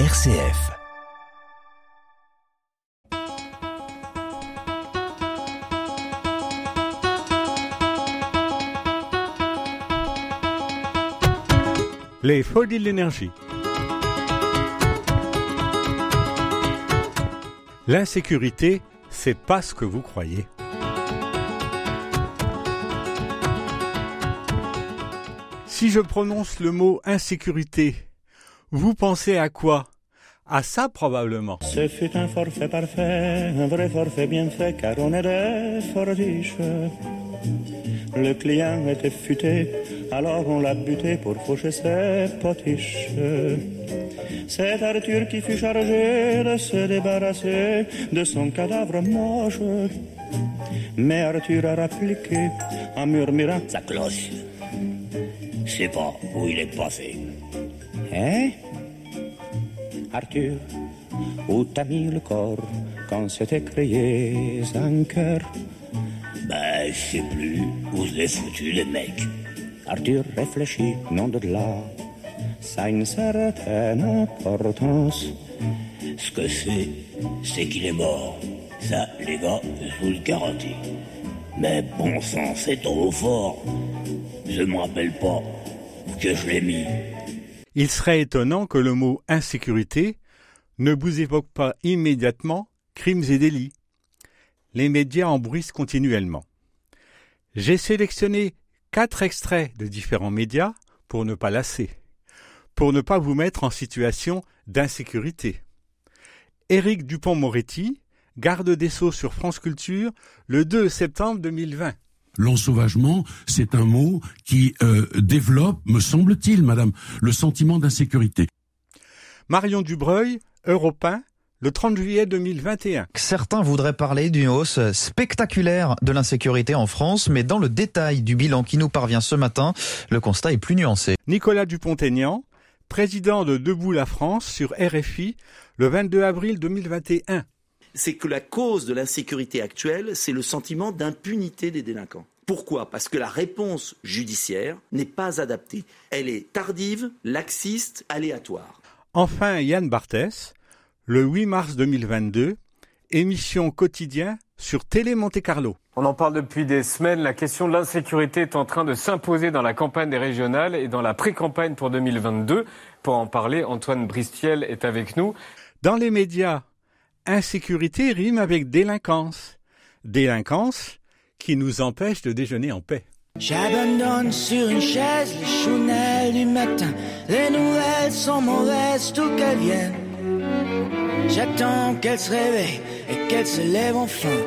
RCF. Les folies de l'énergie. L'insécurité, c'est pas ce que vous croyez. Si je prononce le mot insécurité, vous pensez à quoi? À ça probablement. Ce fut un forfait parfait, un vrai forfait bien fait, car on était fort riche. Le client était futé, alors on l'a buté pour faucher ses potiches. C'est Arthur qui fut chargé de se débarrasser de son cadavre moche. Mais Arthur a rappliqué en murmurant sa cloche. Je sais pas où il est passé. Hein? Arthur, où t'as mis le corps quand s'était créé un cœur? Ben, je sais plus où l'ai foutu, les mecs. Arthur réfléchit, non de là. Ça a une certaine importance. Ce que c'est, c'est qu'il est mort. Ça, les gars, je vous le garantis. Mais bon sang, c'est trop fort. Je me rappelle pas que je l'ai mis. Il serait étonnant que le mot insécurité ne vous évoque pas immédiatement crimes et délits. Les médias en bruissent continuellement. J'ai sélectionné quatre extraits de différents médias pour ne pas lasser, pour ne pas vous mettre en situation d'insécurité. Éric Dupont-Moretti, garde des Sceaux sur France Culture, le 2 septembre 2020. L'ensauvagement, c'est un mot qui euh, développe, me semble-t-il, madame, le sentiment d'insécurité. Marion Dubreuil, Europe 1, le 30 juillet 2021. Certains voudraient parler d'une hausse spectaculaire de l'insécurité en France, mais dans le détail du bilan qui nous parvient ce matin, le constat est plus nuancé. Nicolas Dupont-Aignan, président de Debout la France sur RFI, le 22 avril 2021 c'est que la cause de l'insécurité actuelle, c'est le sentiment d'impunité des délinquants. Pourquoi? Parce que la réponse judiciaire n'est pas adaptée. Elle est tardive, laxiste, aléatoire. Enfin, Yann Barthès, le 8 mars 2022, émission quotidien sur Télé Monte Carlo. On en parle depuis des semaines. La question de l'insécurité est en train de s'imposer dans la campagne des régionales et dans la pré-campagne pour 2022. Pour en parler, Antoine Bristiel est avec nous. Dans les médias, insécurité rime avec délinquance. Délinquance qui nous empêche de déjeuner en paix. J'abandonne sur une chaise les chounelles du matin. Les nouvelles sont mauvaises, tout qu'elles viennent. J'attends qu'elle se réveille et qu'elle se lève enfin.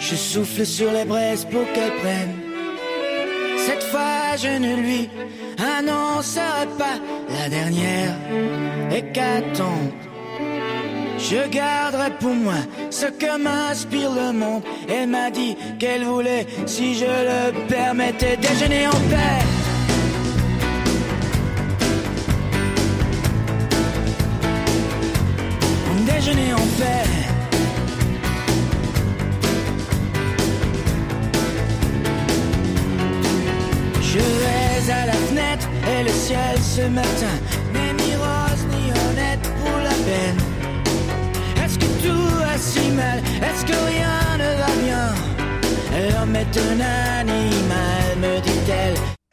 Je souffle sur les braises pour qu'elle prenne. Cette fois, je ne lui annoncerai pas la dernière hécatombe. Je garderai pour moi ce que m'inspire le monde. Elle m'a dit qu'elle voulait, si je le permettais, déjeuner en paix. Déjeuner en paix. Je vais à la fenêtre et le ciel ce matin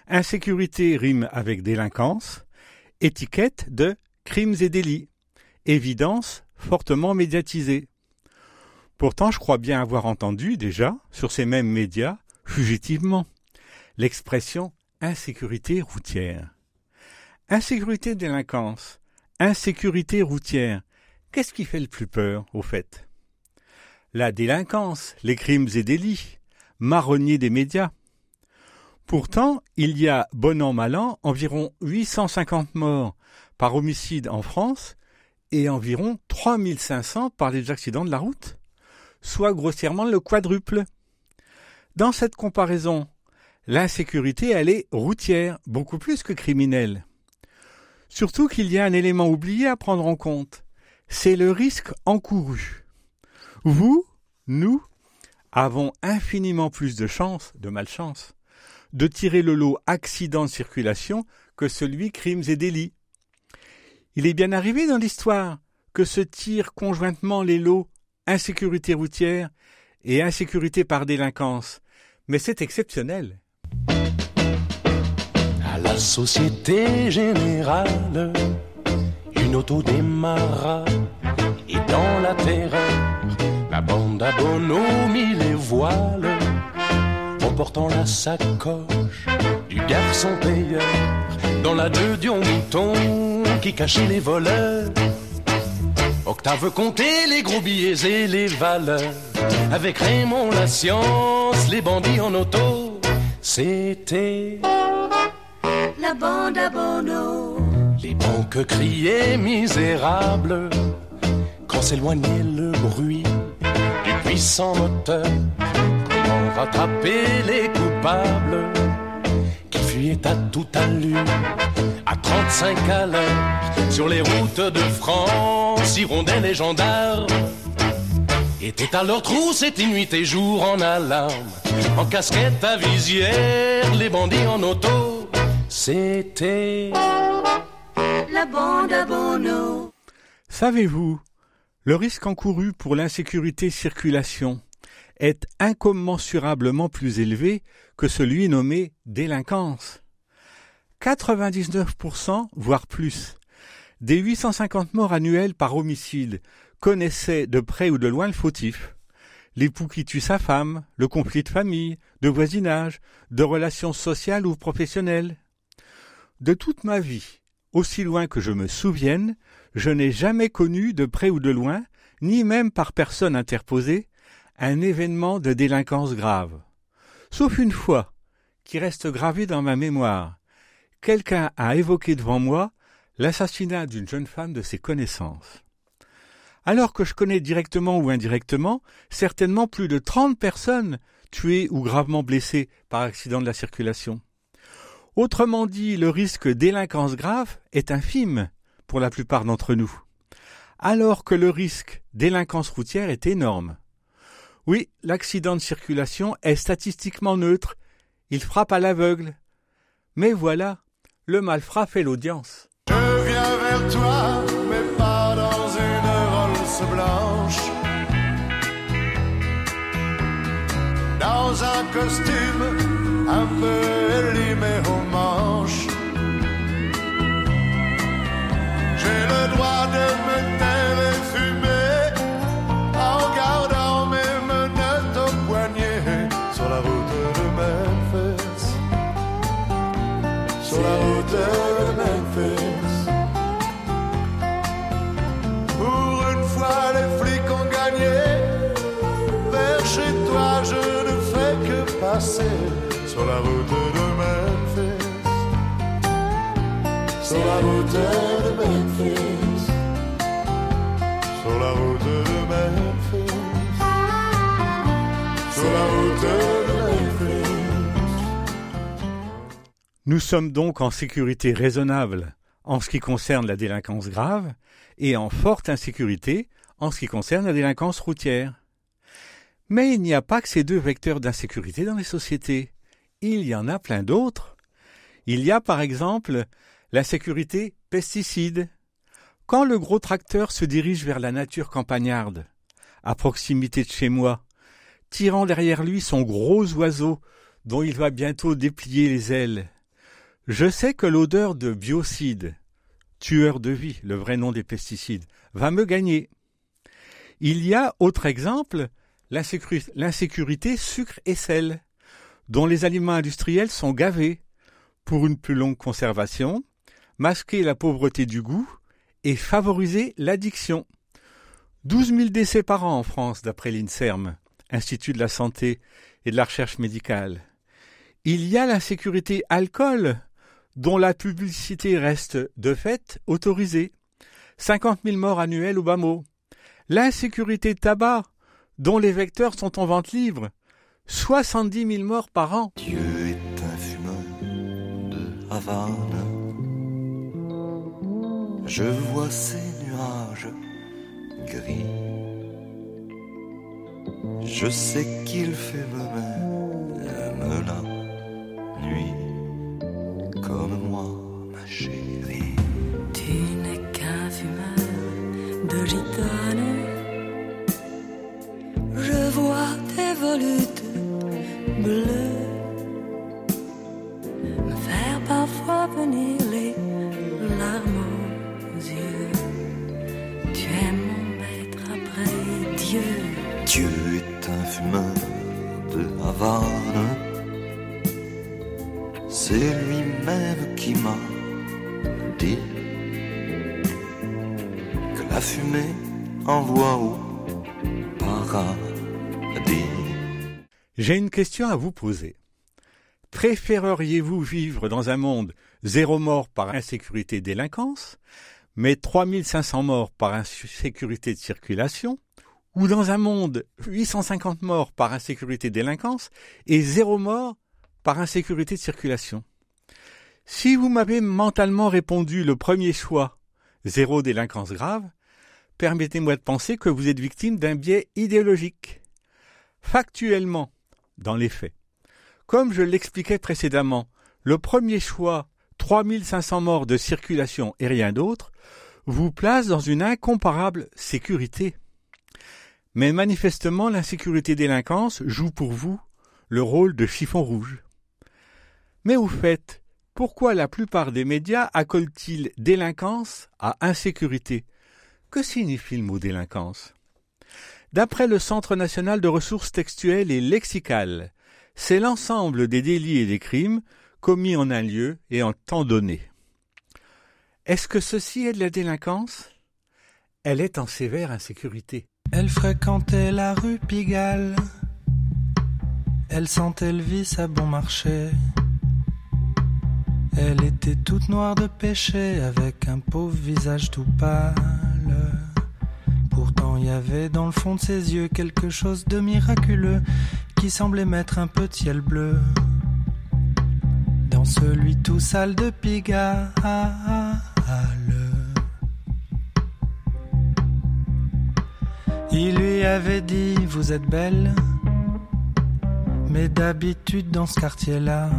Insécurité rime avec délinquance. Étiquette de crimes et délits. Évidence fortement médiatisée. Pourtant, je crois bien avoir entendu déjà, sur ces mêmes médias, fugitivement, l'expression insécurité routière. Insécurité délinquance, insécurité routière, Qu'est-ce qui fait le plus peur, au fait? La délinquance, les crimes et délits, marronniers des médias. Pourtant, il y a, bon an mal an, environ 850 morts par homicide en France et environ 3500 par les accidents de la route, soit grossièrement le quadruple. Dans cette comparaison, l'insécurité, elle est routière, beaucoup plus que criminelle. Surtout qu'il y a un élément oublié à prendre en compte c'est le risque encouru. Vous, nous, avons infiniment plus de chances, de malchance, de tirer le lot accident de circulation que celui crimes et délits. Il est bien arrivé dans l'histoire que se tirent conjointement les lots insécurité routière et insécurité par délinquance, mais c'est exceptionnel. À la Société Générale, une auto démarra et dans la terreur, la bonhomie les voiles, emportant la sacoche du garçon payeur dans la deux Dion Mouton qui cachait les voleurs. Octave comptait les gros billets et les valeurs. Avec Raymond la science, les bandits en auto, c'était La bande à Bono. les banques criaient misérables quand s'éloignait le bruit puissant moteur. Comment rattraper les coupables qui fuyaient à toute allure à 35 à l'heure sur les routes de France, hirondelles et gendarmes étaient à leur trousse et nuit et jour en alarme, en casquette à visière, les bandits en auto, c'était La bande à Bono. Savez-vous, le risque encouru pour l'insécurité circulation est incommensurablement plus élevé que celui nommé délinquance. 99%, voire plus, des 850 morts annuels par homicide connaissaient de près ou de loin le fautif. L'époux qui tue sa femme, le conflit de famille, de voisinage, de relations sociales ou professionnelles. De toute ma vie, aussi loin que je me souvienne, je n'ai jamais connu de près ou de loin, ni même par personne interposée, un événement de délinquance grave. Sauf une fois, qui reste gravé dans ma mémoire. Quelqu'un a évoqué devant moi l'assassinat d'une jeune femme de ses connaissances. Alors que je connais directement ou indirectement certainement plus de trente personnes tuées ou gravement blessées par accident de la circulation. Autrement dit, le risque délinquance grave est infime pour la plupart d'entre nous, alors que le risque délinquance routière est énorme. Oui, l'accident de circulation est statistiquement neutre, il frappe à l'aveugle. Mais voilà, le malfrat fait l'audience. Je viens vers toi, mais pas dans une blanche. Dans un costume un peu sur la route de Memphis. Sur la route de Memphis. Pour une fois, les flics ont gagné. Vers chez toi, je ne fais que passer sur la route de Memphis. Sur la route de Memphis. Nous sommes donc en sécurité raisonnable en ce qui concerne la délinquance grave et en forte insécurité en ce qui concerne la délinquance routière. Mais il n'y a pas que ces deux vecteurs d'insécurité dans les sociétés. Il y en a plein d'autres. Il y a par exemple la sécurité pesticides. Quand le gros tracteur se dirige vers la nature campagnarde, à proximité de chez moi, tirant derrière lui son gros oiseau dont il va bientôt déplier les ailes, je sais que l'odeur de biocide, tueur de vie, le vrai nom des pesticides, va me gagner. Il y a, autre exemple, l'insécurité sucre et sel, dont les aliments industriels sont gavés pour une plus longue conservation, masquer la pauvreté du goût et favoriser l'addiction. 12 000 décès par an en France, d'après l'INSERM, Institut de la santé et de la recherche médicale. Il y a l'insécurité alcool, dont la publicité reste de fait autorisée. 50 000 morts annuels au bas mot. L'insécurité tabac, dont les vecteurs sont en vente libre. 70 000 morts par an. Dieu est un fumeur de Havane. Je vois ces nuages gris. Je sais qu'il fait même la nuit comme moi, ma chérie. Tu n'es qu'un de gitane. Je vois tes volutes bleues C'est lui-même qui m'a dit que la fumée envoie au paradis. J'ai une question à vous poser. Préféreriez-vous vivre dans un monde zéro mort par insécurité délinquance, mais 3500 morts par insécurité de circulation, ou dans un monde 850 morts par insécurité délinquance et zéro mort par insécurité de circulation Si vous m'avez mentalement répondu le premier choix, zéro délinquance grave, permettez-moi de penser que vous êtes victime d'un biais idéologique. Factuellement, dans les faits, comme je l'expliquais précédemment, le premier choix, 3500 morts de circulation et rien d'autre, vous place dans une incomparable sécurité. Mais manifestement, l'insécurité délinquance joue pour vous le rôle de chiffon rouge. Mais au fait, pourquoi la plupart des médias accolent-ils délinquance à insécurité? Que signifie le mot délinquance? D'après le Centre national de ressources textuelles et lexicales, c'est l'ensemble des délits et des crimes commis en un lieu et en temps donné. Est-ce que ceci est de la délinquance? Elle est en sévère insécurité. Elle fréquentait la rue Pigalle. Elle sentait le vice à bon marché. Elle était toute noire de péché avec un pauvre visage tout pâle. Pourtant, il y avait dans le fond de ses yeux quelque chose de miraculeux qui semblait mettre un peu de ciel bleu dans celui tout sale de Pigalle. Avait dit Vous êtes belle, mais d'habitude dans ce quartier-là,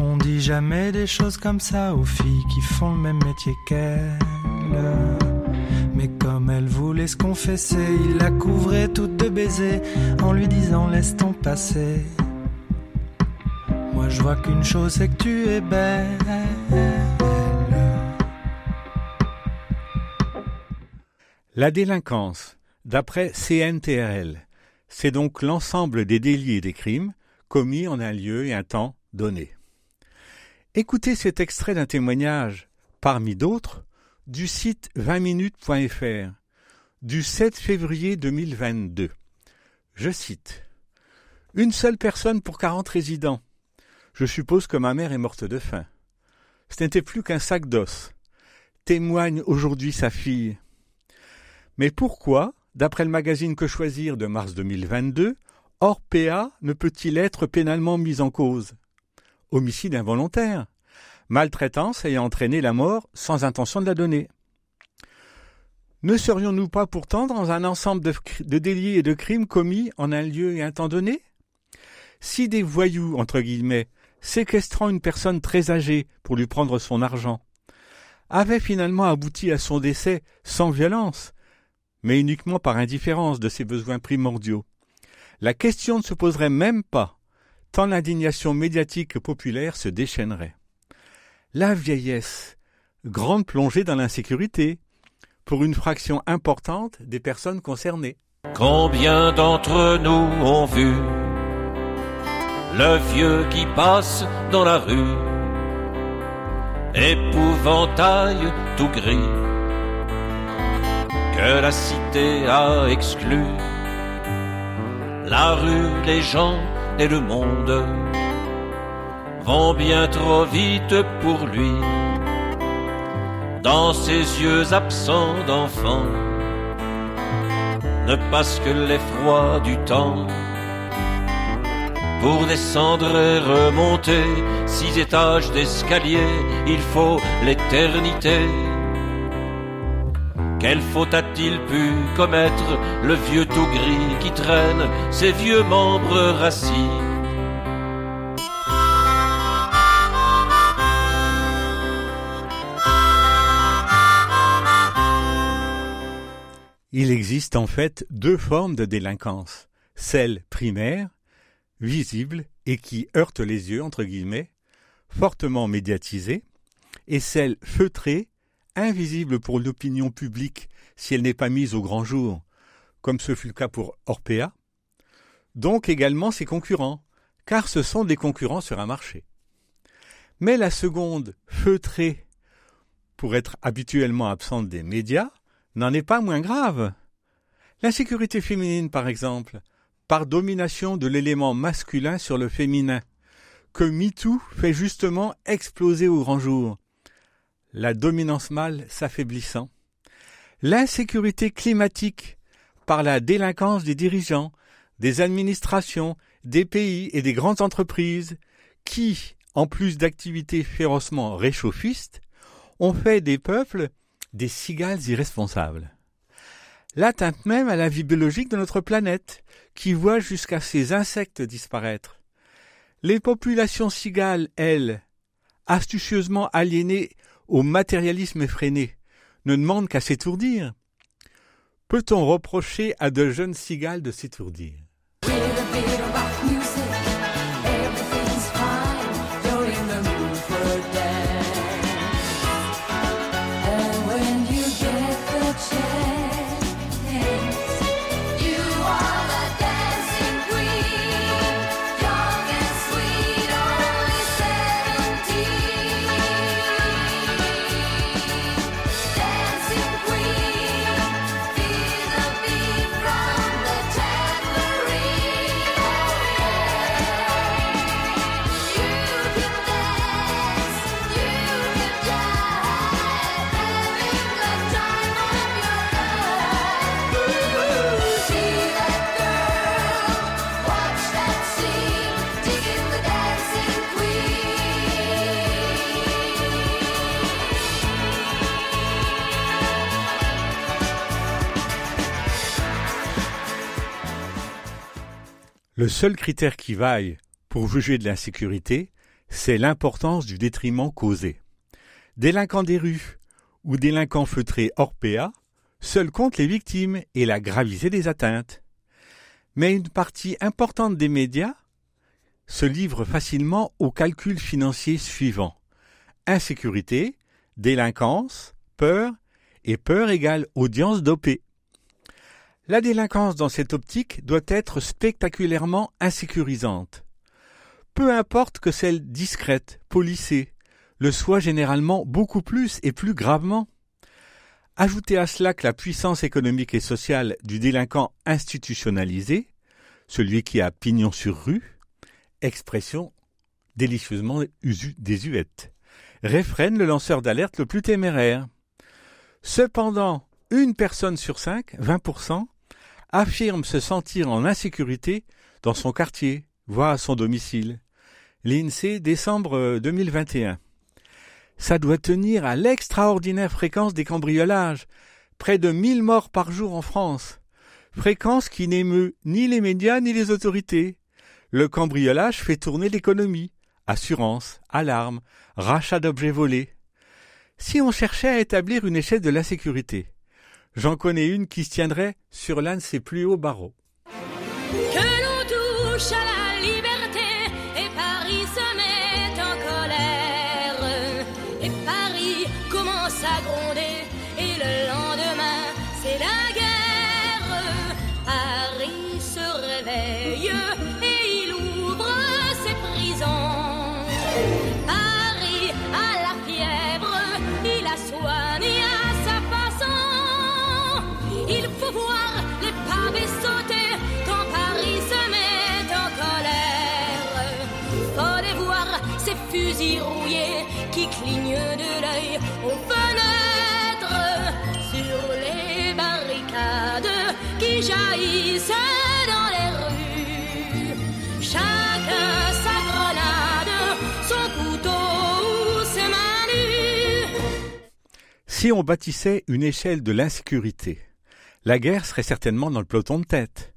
on dit jamais des choses comme ça aux filles qui font le même métier qu'elle. Mais comme elle voulait se confesser, il la couvrait toute de baisers en lui disant Laisse ton passer. Moi je vois qu'une chose c'est que tu es belle. La délinquance, d'après CNTRL, c'est donc l'ensemble des délits et des crimes commis en un lieu et un temps donné. Écoutez cet extrait d'un témoignage, parmi d'autres, du site 20minutes.fr du 7 février 2022. Je cite Une seule personne pour 40 résidents. Je suppose que ma mère est morte de faim. Ce n'était plus qu'un sac d'os. Témoigne aujourd'hui sa fille. Mais pourquoi, d'après le magazine Que choisir de mars 2022, Orpea ne peut-il être pénalement mis en cause? Homicide involontaire, maltraitance ayant entraîné la mort sans intention de la donner. Ne serions-nous pas pourtant dans un ensemble de, de, délits et de crimes commis en un lieu et un temps donné? Si des voyous, entre guillemets, séquestrant une personne très âgée pour lui prendre son argent, avaient finalement abouti à son décès sans violence, mais uniquement par indifférence de ses besoins primordiaux. La question ne se poserait même pas, tant l'indignation médiatique populaire se déchaînerait. La vieillesse, grande plongée dans l'insécurité, pour une fraction importante des personnes concernées. Combien d'entre nous ont vu le vieux qui passe dans la rue, épouvantail tout gris, que la cité a exclu, la rue, les gens et le monde vont bien trop vite pour lui, dans ses yeux absents d'enfant, ne passe que l'effroi du temps. Pour descendre et remonter six étages d'escalier, il faut l'éternité. Quelle faute a-t-il pu commettre le vieux tout gris qui traîne ses vieux membres rassis Il existe en fait deux formes de délinquance. Celle primaire, visible et qui heurte les yeux, entre guillemets, fortement médiatisée, et celle feutrée, invisible pour l'opinion publique si elle n'est pas mise au grand jour, comme ce fut le cas pour Orpea, donc également ses concurrents, car ce sont des concurrents sur un marché. Mais la seconde, feutrée, pour être habituellement absente des médias, n'en est pas moins grave. L'insécurité féminine, par exemple, par domination de l'élément masculin sur le féminin, que MeToo fait justement exploser au grand jour, la dominance mâle s'affaiblissant, l'insécurité climatique par la délinquance des dirigeants, des administrations, des pays et des grandes entreprises qui, en plus d'activités férocement réchauffistes, ont fait des peuples des cigales irresponsables. L'atteinte même à la vie biologique de notre planète, qui voit jusqu'à ces insectes disparaître. Les populations cigales, elles, astucieusement aliénées au matérialisme effréné, ne demandent qu'à s'étourdir. Peut-on reprocher à de jeunes cigales de s'étourdir? Le seul critère qui vaille pour juger de l'insécurité, c'est l'importance du détriment causé. Délinquants des rues ou délinquants feutrés hors PA, seuls comptent les victimes et la gravité des atteintes. Mais une partie importante des médias se livre facilement au calcul financier suivant. Insécurité, délinquance, peur, et peur égale audience dopée. La délinquance dans cette optique doit être spectaculairement insécurisante. Peu importe que celle discrète, polissée, le soit généralement beaucoup plus et plus gravement. Ajoutez à cela que la puissance économique et sociale du délinquant institutionnalisé, celui qui a pignon sur rue, expression délicieusement désuète, réfrène le lanceur d'alerte le plus téméraire. Cependant, une personne sur cinq, 20%, affirme se sentir en insécurité dans son quartier, voire à son domicile. L'INSEE, décembre 2021. Ça doit tenir à l'extraordinaire fréquence des cambriolages, près de 1000 morts par jour en France. Fréquence qui n'émeut ni les médias ni les autorités. Le cambriolage fait tourner l'économie. Assurance, alarme, rachat d'objets volés. Si on cherchait à établir une échelle de l'insécurité, J'en connais une qui se tiendrait sur l'un de ses plus hauts barreaux. Si on bâtissait une échelle de l'insécurité, la guerre serait certainement dans le peloton de tête.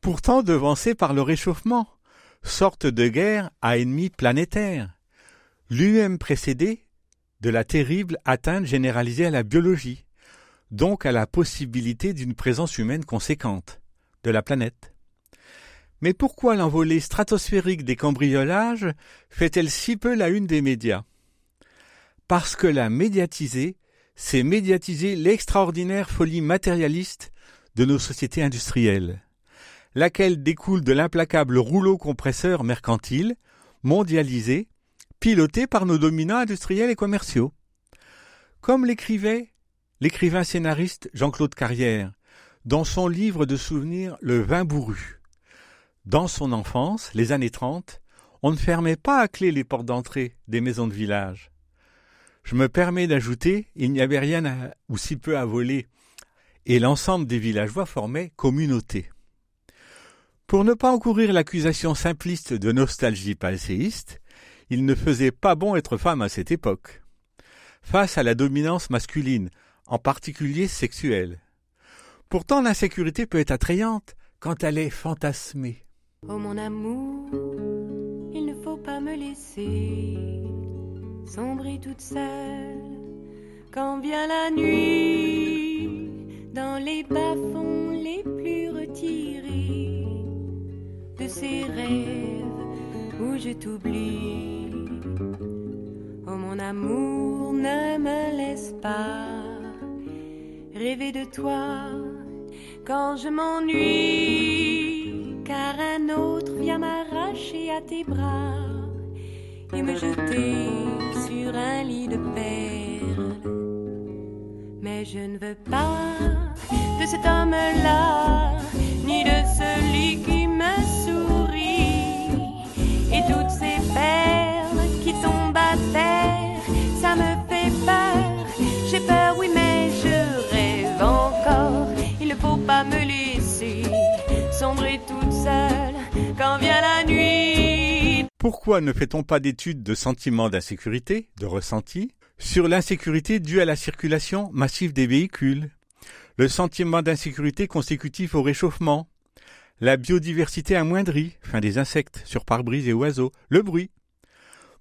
Pourtant devancée par le réchauffement, sorte de guerre à ennemis planétaires. Lui-même précédé de la terrible atteinte généralisée à la biologie, donc à la possibilité d'une présence humaine conséquente de la planète. Mais pourquoi l'envolée stratosphérique des cambriolages fait-elle si peu la une des médias? Parce que la médiatiser, c'est médiatiser l'extraordinaire folie matérialiste de nos sociétés industrielles, laquelle découle de l'implacable rouleau compresseur mercantile, mondialisé, piloté par nos dominants industriels et commerciaux. Comme l'écrivait l'écrivain scénariste Jean-Claude Carrière dans son livre de souvenirs Le vin bourru. Dans son enfance, les années 30, on ne fermait pas à clé les portes d'entrée des maisons de village. Je me permets d'ajouter, il n'y avait rien ou si peu à voler, et l'ensemble des villageois formaient communauté. Pour ne pas encourir l'accusation simpliste de nostalgie passéiste, il ne faisait pas bon être femme à cette époque. Face à la dominance masculine, en particulier sexuelle. Pourtant, l'insécurité peut être attrayante quand elle est fantasmée. Oh mon amour, il ne faut pas me laisser sombrer toute seule quand vient la nuit dans les bas-fonds les plus retirés de ces rêves où je t'oublie. Oh mon amour, ne me laisse pas rêver de toi quand je m'ennuie, car un autre vient m'arracher à tes bras et me jeter sur un lit de perles. Mais je ne veux pas de cet homme-là, ni de celui qui me sourit, et toutes Pourquoi ne fait-on pas d'études de sentiments d'insécurité, de ressenti, sur l'insécurité due à la circulation massive des véhicules, le sentiment d'insécurité consécutif au réchauffement, la biodiversité amoindrie, fin des insectes sur pare-brise et oiseaux, le bruit.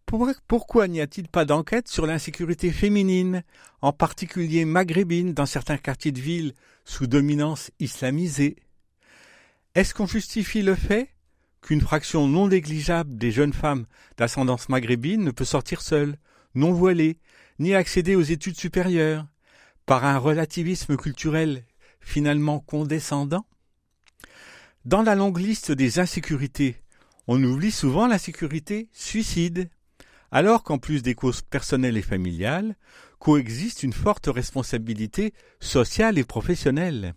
Pour- pourquoi n'y a-t-il pas d'enquête sur l'insécurité féminine, en particulier maghrébine dans certains quartiers de ville sous dominance islamisée? Est-ce qu'on justifie le fait qu'une fraction non négligeable des jeunes femmes d'ascendance maghrébine ne peut sortir seule, non voilée, ni accéder aux études supérieures, par un relativisme culturel finalement condescendant. Dans la longue liste des insécurités, on oublie souvent l'insécurité suicide, alors qu'en plus des causes personnelles et familiales, coexiste une forte responsabilité sociale et professionnelle.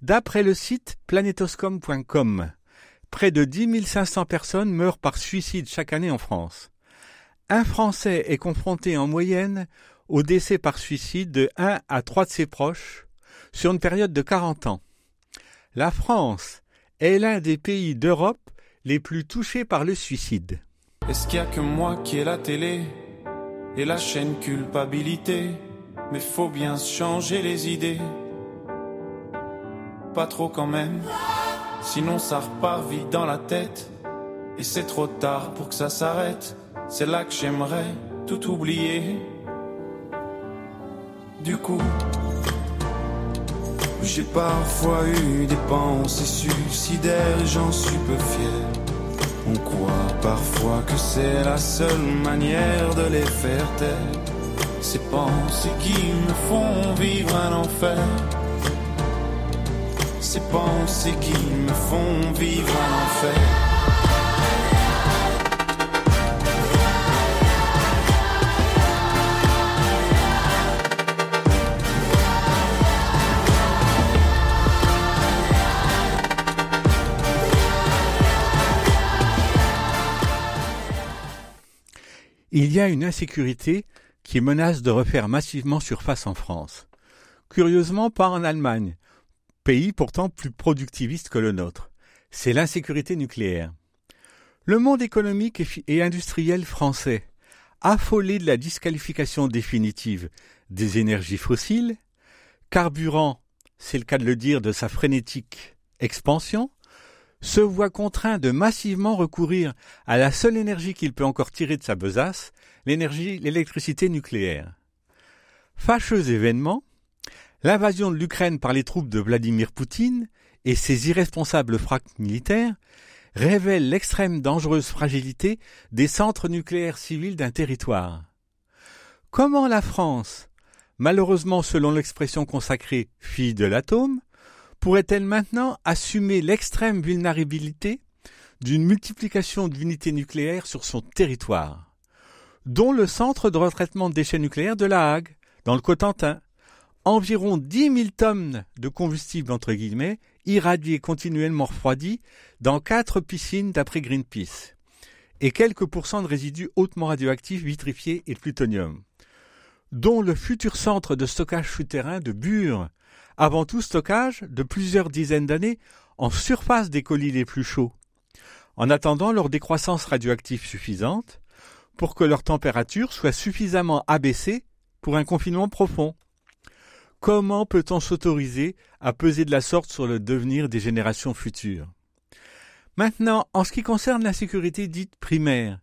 D'après le site planetoscom.com, près de 10 500 personnes meurent par suicide chaque année en France. Un Français est confronté en moyenne au décès par suicide de 1 à 3 de ses proches sur une période de 40 ans. La France est l'un des pays d'Europe les plus touchés par le suicide. Est-ce qu'il y a que moi qui ai la télé et la chaîne culpabilité? Mais faut bien changer les idées. Pas trop quand même, sinon ça repart vite dans la tête. Et c'est trop tard pour que ça s'arrête. C'est là que j'aimerais tout oublier. Du coup, j'ai parfois eu des pensées suicidaires j'en suis peu fier. On croit parfois que c'est la seule manière de les faire taire. Ces pensées qui me font vivre un enfer. Il y a une insécurité qui menace de refaire massivement surface en France. Curieusement pas en Allemagne, pays pourtant plus productiviste que le nôtre. C'est l'insécurité nucléaire. Le monde économique et industriel français, affolé de la disqualification définitive des énergies fossiles, carburant, c'est le cas de le dire, de sa frénétique expansion, se voit contraint de massivement recourir à la seule énergie qu'il peut encore tirer de sa besace, l'énergie, l'électricité nucléaire. Fâcheux événement, L'invasion de l'Ukraine par les troupes de Vladimir Poutine et ses irresponsables frappes militaires révèlent l'extrême dangereuse fragilité des centres nucléaires civils d'un territoire. Comment la France, malheureusement selon l'expression consacrée fille de l'atome, pourrait-elle maintenant assumer l'extrême vulnérabilité d'une multiplication d'unités nucléaires sur son territoire, dont le centre de retraitement de déchets nucléaires de La Hague, dans le Cotentin, environ 10 000 tonnes de combustible entre guillemets irradiés continuellement refroidis dans quatre piscines d'après Greenpeace. Et quelques pourcents de résidus hautement radioactifs vitrifiés et de plutonium, dont le futur centre de stockage souterrain de Bure, avant tout stockage de plusieurs dizaines d'années en surface des colis les plus chauds, en attendant leur décroissance radioactive suffisante pour que leur température soit suffisamment abaissée pour un confinement profond. Comment peut-on s'autoriser à peser de la sorte sur le devenir des générations futures? Maintenant, en ce qui concerne la sécurité dite primaire,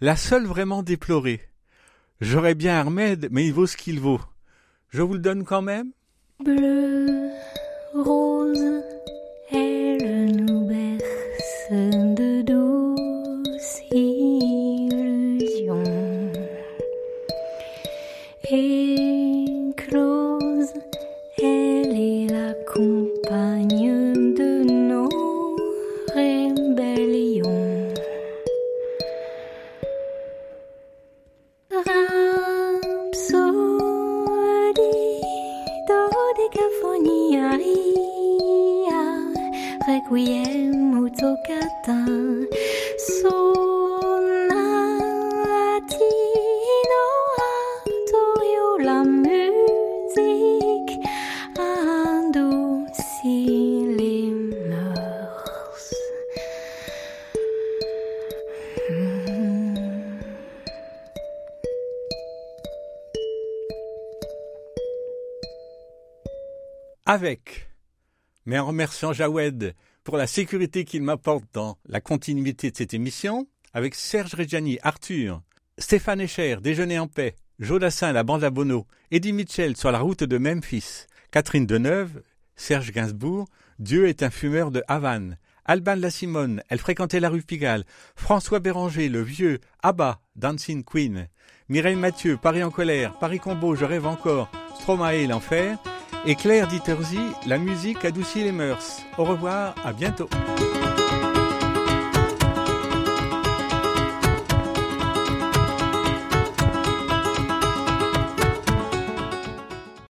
la seule vraiment déplorée. J'aurais bien un remède, mais il vaut ce qu'il vaut. Je vous le donne quand même? Bleu, rose, avec, mais en remerciant Jawed pour la sécurité qu'il m'apporte dans la continuité de cette émission, avec Serge Reggiani, Arthur, Stéphane Echer, Déjeuner en paix, Jodassin, la bande à Bono, Eddie Mitchell sur la route de Memphis, Catherine Deneuve, Serge Gainsbourg, Dieu est un fumeur de Havane, Alban La Simone, elle fréquentait la rue Pigalle, François Béranger, le vieux, Abba, Dancing Queen, Mireille Mathieu, Paris en colère, Paris Combo, je rêve encore, Stromae, l'enfer, et Claire Ditterzi, la musique adoucit les mœurs. Au revoir, à bientôt.